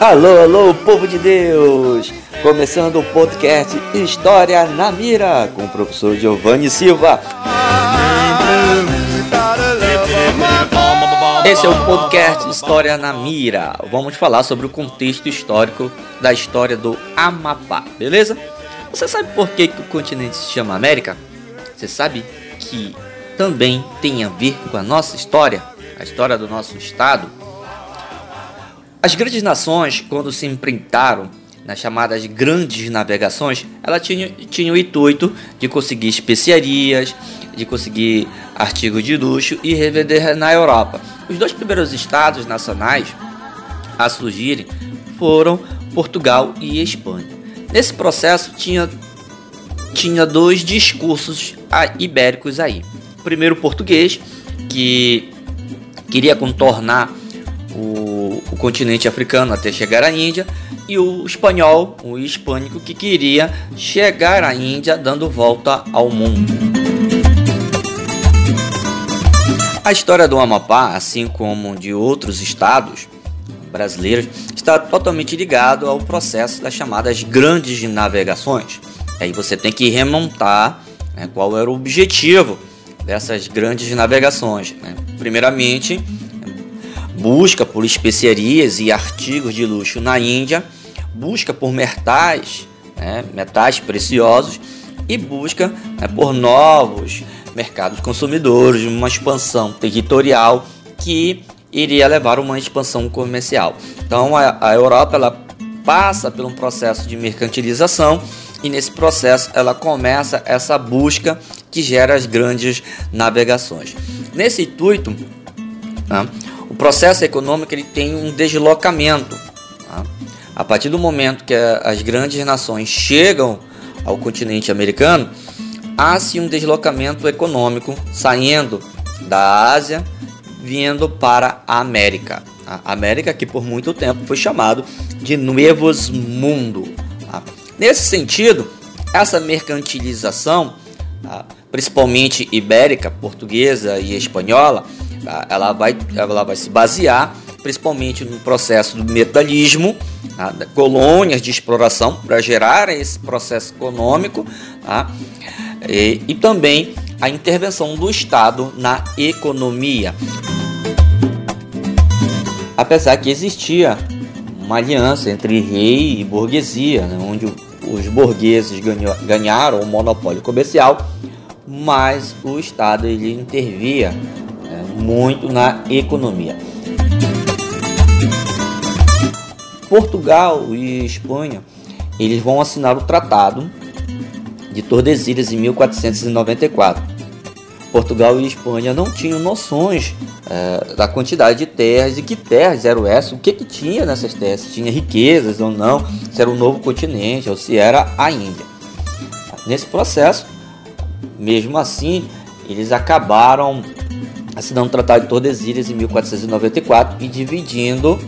Alô, alô, povo de Deus! Começando o podcast História na Mira com o professor Giovanni Silva. Esse é o podcast História na Mira. Vamos falar sobre o contexto histórico da história do Amapá, beleza? Você sabe por que, que o continente se chama América? Você sabe que também tem a ver com a nossa história, a história do nosso estado. As grandes nações, quando se enfrentaram nas chamadas grandes navegações, ela tinha, tinha o intuito de conseguir especiarias, de conseguir artigos de luxo e revender na Europa. Os dois primeiros estados nacionais a surgirem foram Portugal e Espanha. Nesse processo tinha, tinha dois discursos ibéricos aí primeiro português, que queria contornar o, o, continente africano até chegar à Índia, e o espanhol, o hispânico, que queria chegar à Índia dando volta ao mundo. A história do Amapá, assim como de outros estados brasileiros, está totalmente ligado ao processo das chamadas grandes navegações. Aí você tem que remontar né, qual era o objetivo dessas grandes navegações. Né? Primeiramente, busca por especiarias e artigos de luxo na Índia, busca por metais, né? metais preciosos e busca né, por novos mercados consumidores, uma expansão territorial que iria levar uma expansão comercial. Então a, a Europa ela passa por um processo de mercantilização e nesse processo ela começa essa busca que gera as grandes navegações. Nesse intuito, né, o processo econômico ele tem um deslocamento. Tá? A partir do momento que as grandes nações chegam ao continente americano, há-se um deslocamento econômico saindo da Ásia, vindo para a América. A América que por muito tempo foi chamado de Nuevos Mundo. Tá? Nesse sentido, essa mercantilização Tá? principalmente ibérica, portuguesa e espanhola, tá? ela, vai, ela vai se basear principalmente no processo do metalismo, tá? colônias de exploração para gerar esse processo econômico e, também a intervenção do Estado na economia. Apesar que existia uma aliança entre rei e burguesia, né, onde os burgueses ganharam o monopólio comercial, mas o Estado ele intervia né, muito na economia. Portugal e Espanha eles vão assinar o Tratado de Tordesilhas em 1494 Portugal e Espanha não tinham noções é, da quantidade de terras e que terras eram essas, o que, que tinha nessas terras, se tinha riquezas ou não, se era um novo continente ou se era a Índia. Nesse processo, mesmo assim, eles acabaram assinando o Tratado de Tordesilhas em 1494 e dividindo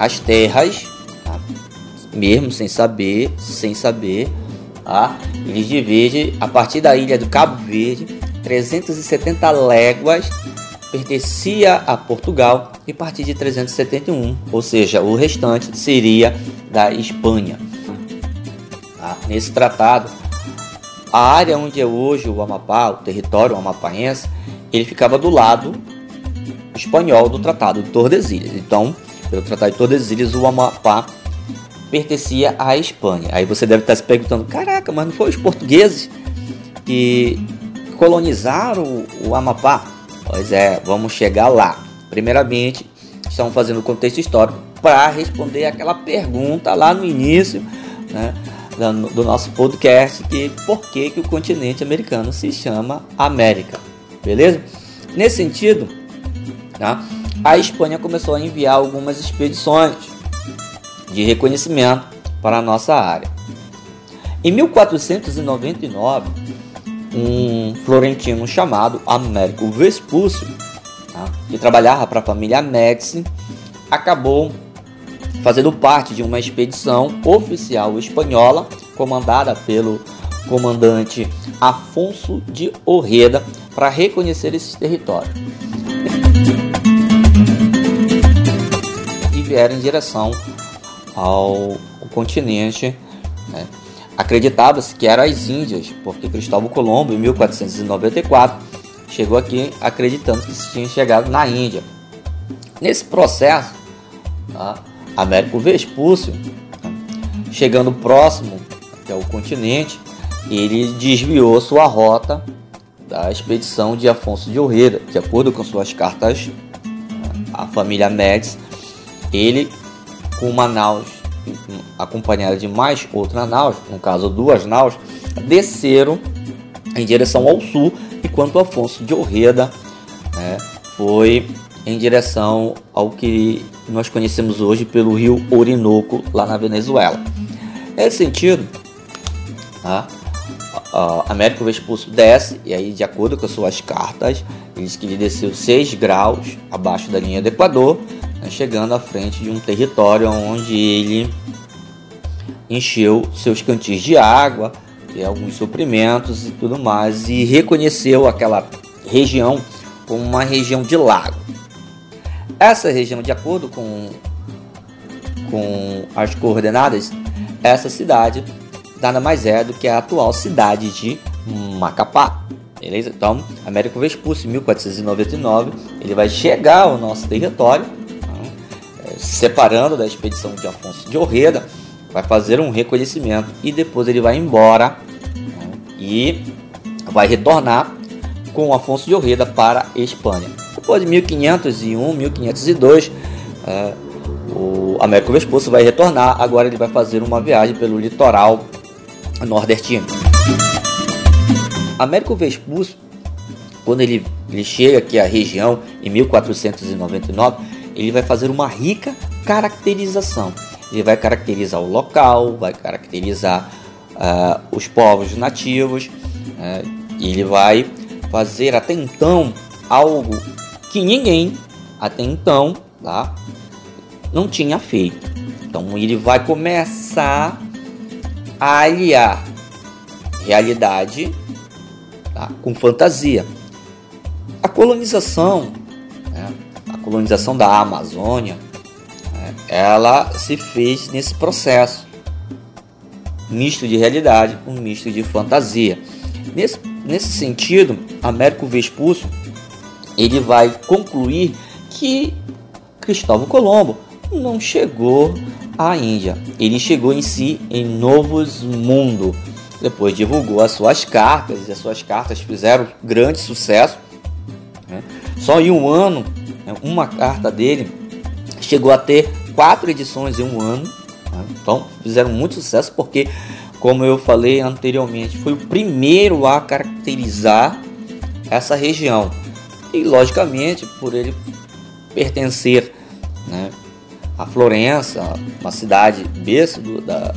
as terras, tá? mesmo sem saber, sem saber, tá? eles dividem a partir da ilha do Cabo Verde 370 léguas pertencia a Portugal e partir de 371, ou seja, o restante seria da Espanha. Tá? Nesse tratado, a área onde é hoje o Amapá, o território amapaense, ele ficava do lado espanhol do Tratado de Tordesilhas. Então, pelo Tratado de Tordesilhas, o Amapá pertencia à Espanha. Aí você deve estar se perguntando: caraca, mas não foi os portugueses que colonizaram o, o Amapá? Pois é, vamos chegar lá. Primeiramente, estamos fazendo o contexto histórico para responder aquela pergunta lá no início né, do nosso podcast que por que, que o continente americano se chama América, beleza? Nesse sentido, tá, a Espanha começou a enviar algumas expedições de reconhecimento para a nossa área. Em 1499, um florentino chamado Américo Vespúcio, tá? que trabalhava para a família Médici, acabou fazendo parte de uma expedição oficial espanhola comandada pelo comandante Afonso de Orreda para reconhecer esses territórios. E vieram em direção ao, continente. Né? Acreditava-se que eram as Índias, porque Cristóvão Colombo, em 1494, chegou aqui acreditando que se tinha chegado na Índia. Nesse processo, tá? Américo Vespúcio, chegando próximo até o continente, ele desviou sua rota da expedição de Afonso de Orreda. De acordo com suas cartas, a família Médici, ele com uma naus acompanhada de mais outra naus, no caso duas naus, desceram em direção ao sul, enquanto Afonso de Orreda né, foi em direção ao que nós conhecemos hoje pelo rio Orinoco, lá na Venezuela. Nesse sentido, tá, uh, Américo Vespúcio desce, e aí, de acordo com as suas cartas, ele diz que ele desceu 6 graus abaixo da linha do Equador, né, chegando à frente de um território onde ele encheu seus cantis de água e alguns suprimentos e tudo mais, e reconheceu aquela região como uma região de lago. Essa região, de acordo com, com as coordenadas, essa cidade nada mais é do que a atual cidade de Macapá. Beleza? Então, Américo Vespúcio, em 1499, ele vai chegar ao nosso território, se separando da expedição de Afonso de Orreda, vai fazer um reconhecimento e depois ele vai embora então, e vai retornar com Afonso de Orreda para a Espanha. Depois de 1501, 1502, é, o Américo Vespúcio vai retornar. Agora ele vai fazer uma viagem pelo litoral nordestino. Américo Vespúcio, quando ele, ele chega aqui à região em 1499, ele vai fazer uma rica caracterização. Ele vai caracterizar o local, vai caracterizar uh, os povos nativos, uh, ele vai fazer até então algo que ninguém até então tá, não tinha feito. Então ele vai começar a aliar realidade tá, com fantasia. A colonização, né, colonização da Amazônia, né, ela se fez nesse processo misto de realidade com misto de fantasia. Nesse, nesse sentido, Américo Vespúcio ele vai concluir que Cristóvão Colombo não chegou à Índia. Ele chegou em si em Novos Mundo. Depois divulgou as suas cartas e as suas cartas fizeram grande sucesso. Né? Só em um ano, uma carta dele chegou a ter quatro edições em um ano. Né? Então fizeram muito sucesso porque, como eu falei anteriormente, foi o primeiro a caracterizar essa região. E logicamente, por ele pertencer né, a Florença, uma cidade berço do, da,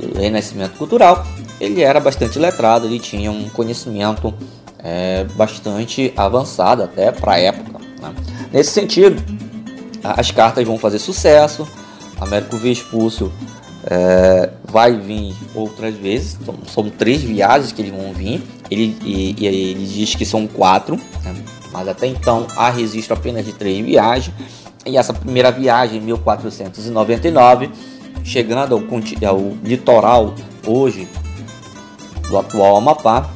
do renascimento cultural, ele era bastante letrado, ele tinha um conhecimento é, bastante avançado até para a época. Nesse sentido, as cartas vão fazer sucesso, Américo Vespúcio é, vai vir outras vezes, então, são três viagens que eles vão vir, ele, e, e ele diz que são quatro, né? mas até então há registro apenas de três viagens. E essa primeira viagem, em 1499, chegando ao, ao litoral hoje do atual Amapá,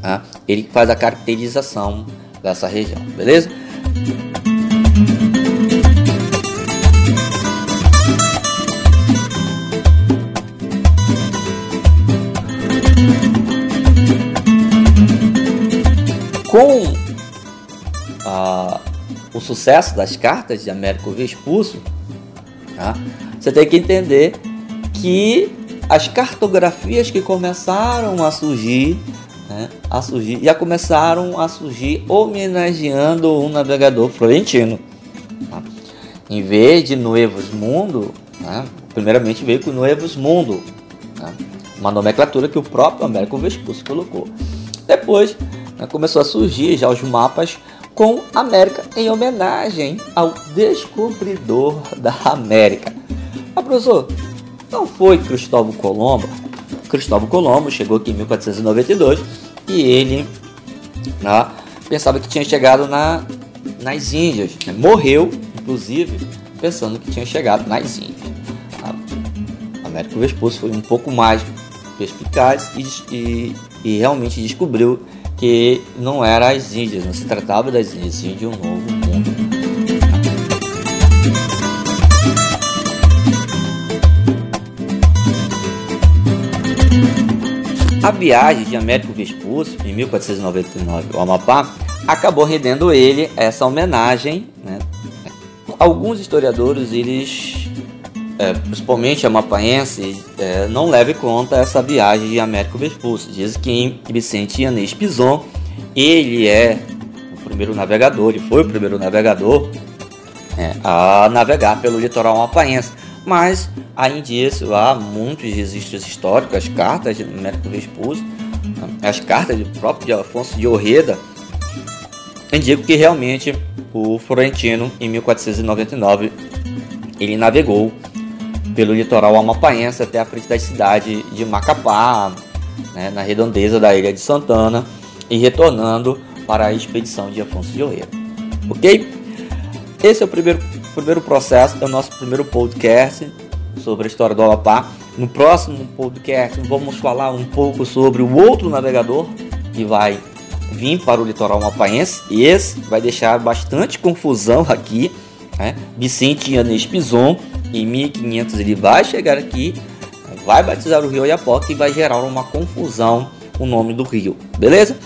né, ele faz a caracterização dessa região, beleza? Com a o sucesso das cartas de Américo Vespúcio, tá? você tem que entender que as cartografias que começaram a surgir, né, a surgir, já começaram a surgir homenageando um navegador florentino. Tá? Em vez de Nuevos Mundo, né, primeiramente veio com Nuevos Mundo, tá? uma nomenclatura que o próprio Américo Vespúcio colocou. Depois né, começou a surgir já os mapas com América em homenagem ao descobridor da América. Ah, professor, não foi Cristóvão Colombo? Cristóvão Colombo chegou aqui em 1492 e ele né, pensava que tinha chegado na, nas Índias. Né? Morreu, inclusive, pensando que tinha chegado nas Índias. Américo Vespucci foi um pouco mais perspicaz e, e, e, realmente descobriu que não era as Índias, não se tratava das Índias, um novo A viagem de Américo Vespucci, em 1499 ao Amapá, acabou rendendo ele essa homenagem. Né? Alguns historiadores eles é, principalmente amapaense, é, não leve em conta essa viagem de Américo Vespucci. Diz que Vicente Inês Pison, ele é o primeiro navegador, ele foi o primeiro navegador é, a navegar pelo litoral amapaense. Mas há indícios, há muitos registros históricos, as cartas de Américo Vespucci, as cartas do próprio Afonso de Orreda, indicam que realmente o Florentino, em 1499, ele navegou pelo litoral amapaense até a frente da cidade de Macapá, né, na redondeza da ilha de Santana, e retornando para a expedição de Afonso de Orreira. Ok? Esse é o primeiro, primeiro processo, é o nosso primeiro podcast sobre a história do Amapá. No próximo podcast vamos falar um pouco sobre o outro navegador que vai vir para o litoral amapaense. Esse vai deixar bastante confusão aqui, né? Vicente Yanes Pison em 1500 ele vai chegar aqui, vai batizar o rio Oiapoque e vai gerar uma confusão o nome do rio, beleza?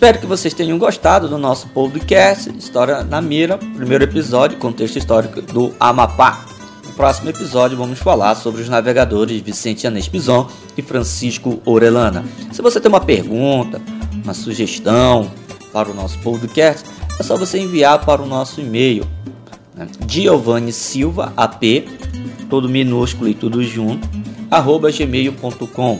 Espero que vocês tenham gostado do nosso podcast História na Mira, primeiro episódio, contexto histórico do Amapá. No próximo episódio vamos falar sobre os navegadores Vicente Anês Pison e Francisco Orelana. Se você tem uma pergunta, uma sugestão para o nosso podcast, é só você enviar para o nosso e-mail né? Giovanni Silva AP, todo minúsculo e tudo junto, arroba gmail.com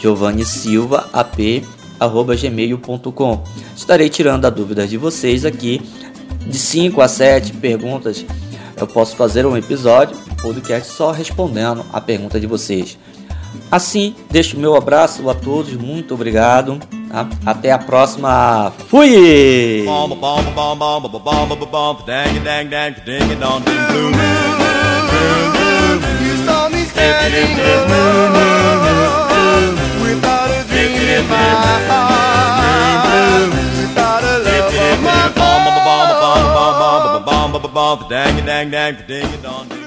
Giovanni Silva AP, gmail.com Estarei tirando a dúvida de vocês aqui de 5 a 7 perguntas eu posso fazer um episódio, podcast só respondendo a pergunta de vocês. Assim, deixo meu abraço a todos, muito obrigado. Tá? Até a próxima. Fui! in my heart. Got a love on my bones. Dang, dang, dang, ding, dong, ding.